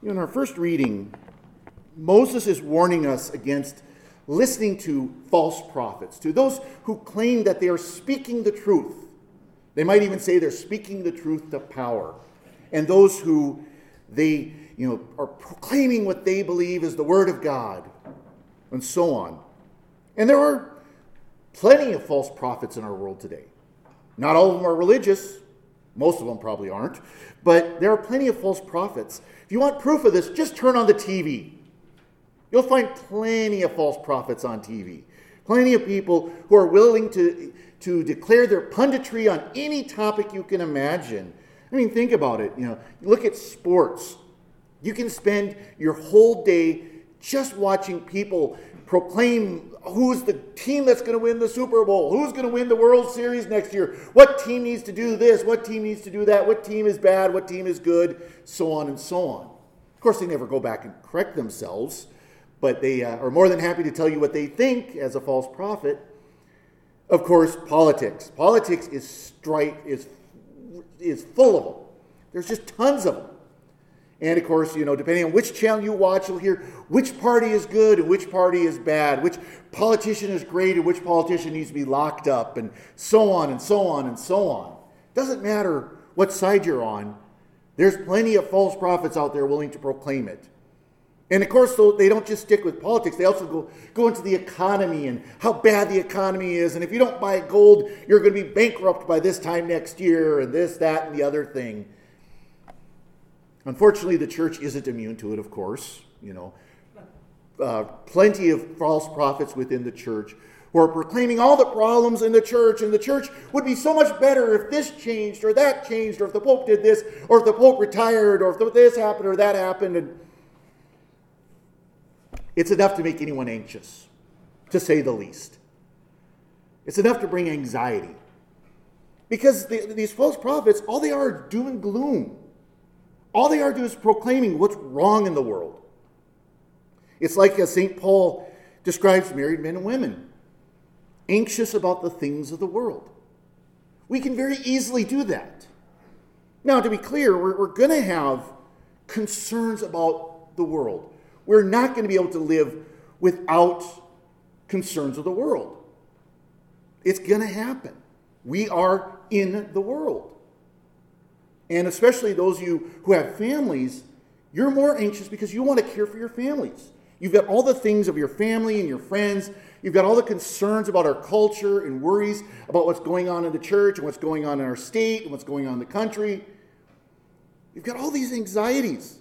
In our first reading, Moses is warning us against listening to false prophets, to those who claim that they are speaking the truth. They might even say they're speaking the truth to power. And those who they, you know, are proclaiming what they believe is the word of God, and so on. And there are plenty of false prophets in our world today. Not all of them are religious, most of them probably aren't, but there are plenty of false prophets. If you want proof of this, just turn on the TV. You'll find plenty of false prophets on TV. Plenty of people who are willing to, to declare their punditry on any topic you can imagine. I mean, think about it. You know, look at sports. You can spend your whole day just watching people proclaim who's the team that's going to win the Super Bowl, who's going to win the World Series next year, what team needs to do this, what team needs to do that, what team is bad, what team is good, so on and so on. Of course, they never go back and correct themselves, but they uh, are more than happy to tell you what they think as a false prophet. Of course, politics. Politics is strife is is full of them. There's just tons of them. And of course, you know, depending on which channel you watch, you'll hear which party is good and which party is bad, which politician is great and which politician needs to be locked up, and so on and so on and so on. Doesn't matter what side you're on, there's plenty of false prophets out there willing to proclaim it. And of course, they don't just stick with politics, they also go, go into the economy and how bad the economy is. And if you don't buy gold, you're going to be bankrupt by this time next year, and this, that, and the other thing. Unfortunately, the church isn't immune to it, of course. You know, uh, plenty of false prophets within the church who are proclaiming all the problems in the church, and the church would be so much better if this changed or that changed, or if the Pope did this, or if the Pope retired, or if this happened or that happened. And it's enough to make anyone anxious, to say the least. It's enough to bring anxiety. Because the, these false prophets, all they are doom and gloom. All they are doing is proclaiming what's wrong in the world. It's like as St. Paul describes married men and women, anxious about the things of the world. We can very easily do that. Now, to be clear, we're, we're going to have concerns about the world. We're not going to be able to live without concerns of the world. It's going to happen. We are in the world and especially those of you who have families, you're more anxious because you want to care for your families. You've got all the things of your family and your friends. You've got all the concerns about our culture and worries about what's going on in the church and what's going on in our state and what's going on in the country. You've got all these anxieties.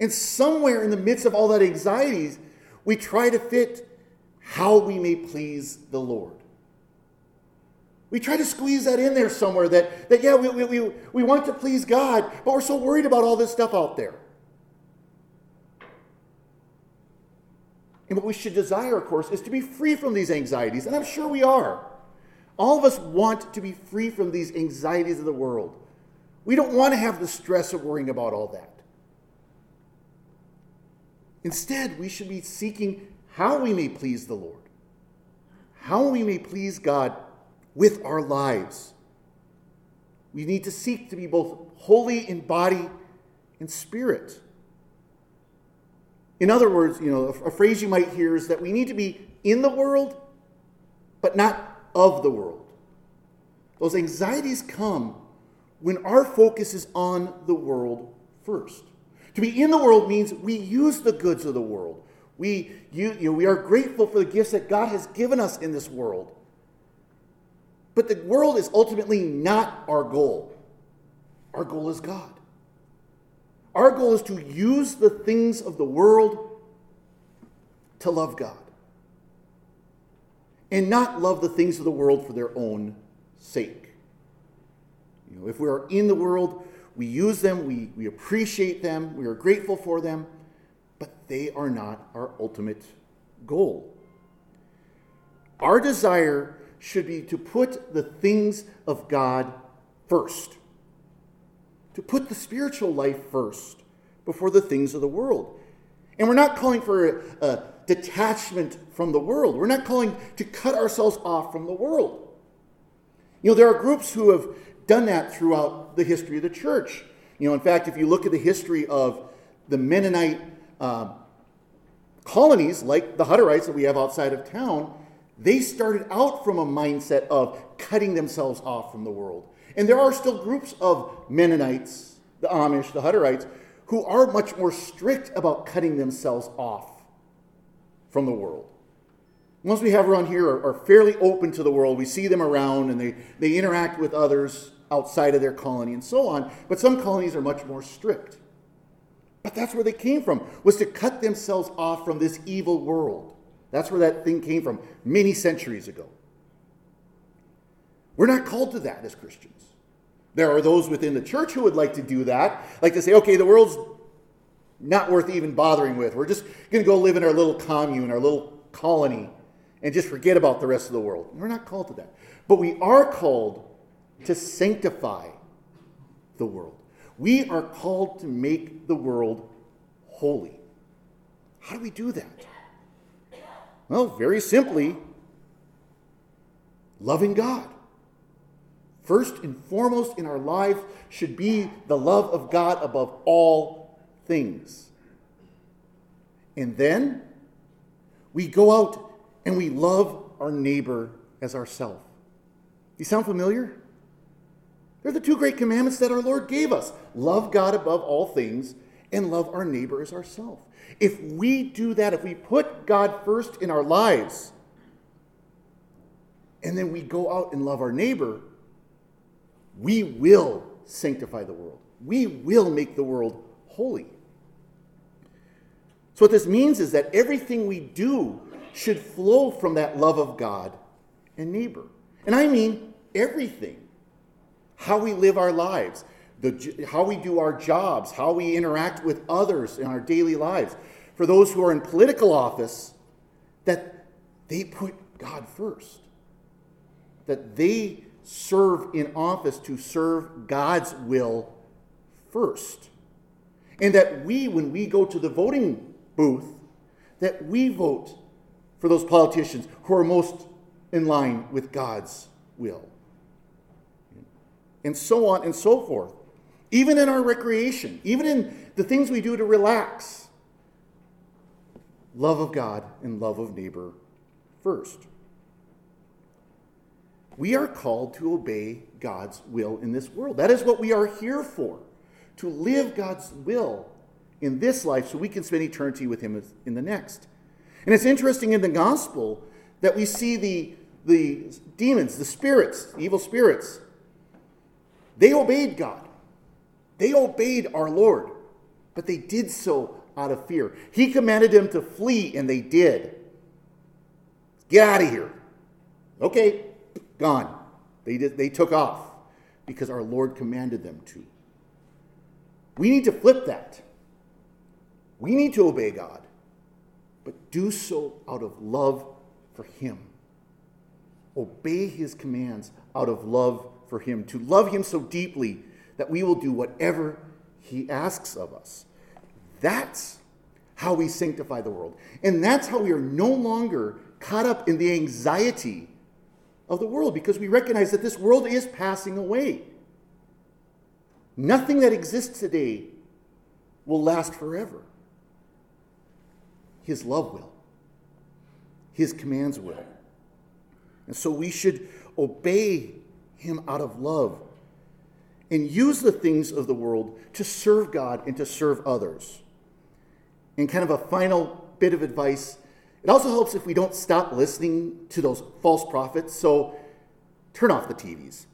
And somewhere in the midst of all that anxieties, we try to fit how we may please the Lord. We try to squeeze that in there somewhere that, that yeah, we, we, we we want to please God, but we're so worried about all this stuff out there. And what we should desire, of course, is to be free from these anxieties. And I'm sure we are. All of us want to be free from these anxieties of the world. We don't want to have the stress of worrying about all that. Instead, we should be seeking how we may please the Lord, how we may please God with our lives. We need to seek to be both holy in body and spirit. In other words, you know, a, phrase you might hear is that we need to be in the world, but not of the world. Those anxieties come when our focus is on the world first. To be in the world means we use the goods of the world. We, you, you know, we are grateful for the gifts that God has given us in this world. But the world is ultimately not our goal. Our goal is God. Our goal is to use the things of the world to love God and not love the things of the world for their own sake. You know, if we are in the world, we use them, we, we appreciate them, we are grateful for them, but they are not our ultimate goal. Our desire should be to put the things of God first, to put the spiritual life first before the things of the world. And we're not calling for a, a detachment from the world. We're not calling to cut ourselves off from the world. You know, there are groups who have done that throughout the history of the church. You know, in fact, if you look at the history of the Mennonite uh, colonies, like the Hutterites that we have outside of town, they started out from a mindset of cutting themselves off from the world. And there are still groups of Mennonites, the Amish, the Hutterites, who are much more strict about cutting themselves off from the world. Ones we have around here are, are fairly open to the world. We see them around and they, they interact with others outside of their colony and so on. But some colonies are much more strict. But that's where they came from, was to cut themselves off from this evil world. That's where that thing came from many centuries ago. We're not called to that as Christians. There are those within the church who would like to do that, like to say, okay, the world's not worth even bothering with. We're just going to go live in our little commune, our little colony, and just forget about the rest of the world. We're not called to that. But we are called to sanctify the world. We are called to make the world holy. How do we do that? Well, very simply, loving God. First and foremost in our life should be the love of God above all things. And then we go out and we love our neighbor as ourselves. You sound familiar? They're the two great commandments that our Lord gave us love God above all things and love our neighbor as ourselves. If we do that, if we put God first in our lives, and then we go out and love our neighbor, we will sanctify the world. We will make the world holy. So, what this means is that everything we do should flow from that love of God and neighbor. And I mean everything how we live our lives, the, how we do our jobs, how we interact with others in our daily lives. For those who are in political office, that they put God first, that they serve in office to serve God's will first. And that we, when we go to the voting booth, that we vote for those politicians who are most in line with God's will and so on and so forth. Even in our recreation, even in the things we do to relax. Love of God and love of neighbor first. We are called to obey God's will in this world. That is what we are here for, to live God's will in this life so we can spend eternity with Him in the next. And it's interesting in the gospel that we see the, the demons, the spirits, evil spirits, they obeyed God. They obeyed our Lord, but they did so out of fear. He commanded them to flee, and they did. Get out of here. Okay, gone. They, did, they took off because our Lord commanded them to. We need to flip that. We need to obey God, but do so out of love for Him. Obey His commands out of love for Him, to love Him so deeply that we will do whatever He asks of us. That's how we sanctify the world. And that's how we are no longer caught up in the anxiety of the world because we recognize that this world is passing away. Nothing that exists today will last forever. His love will, His commands will. And so we should obey him out of love and use the things of the world to serve God and to serve others. And kind of a final bit of advice it also helps if we don't stop listening to those false prophets. So turn off the TVs.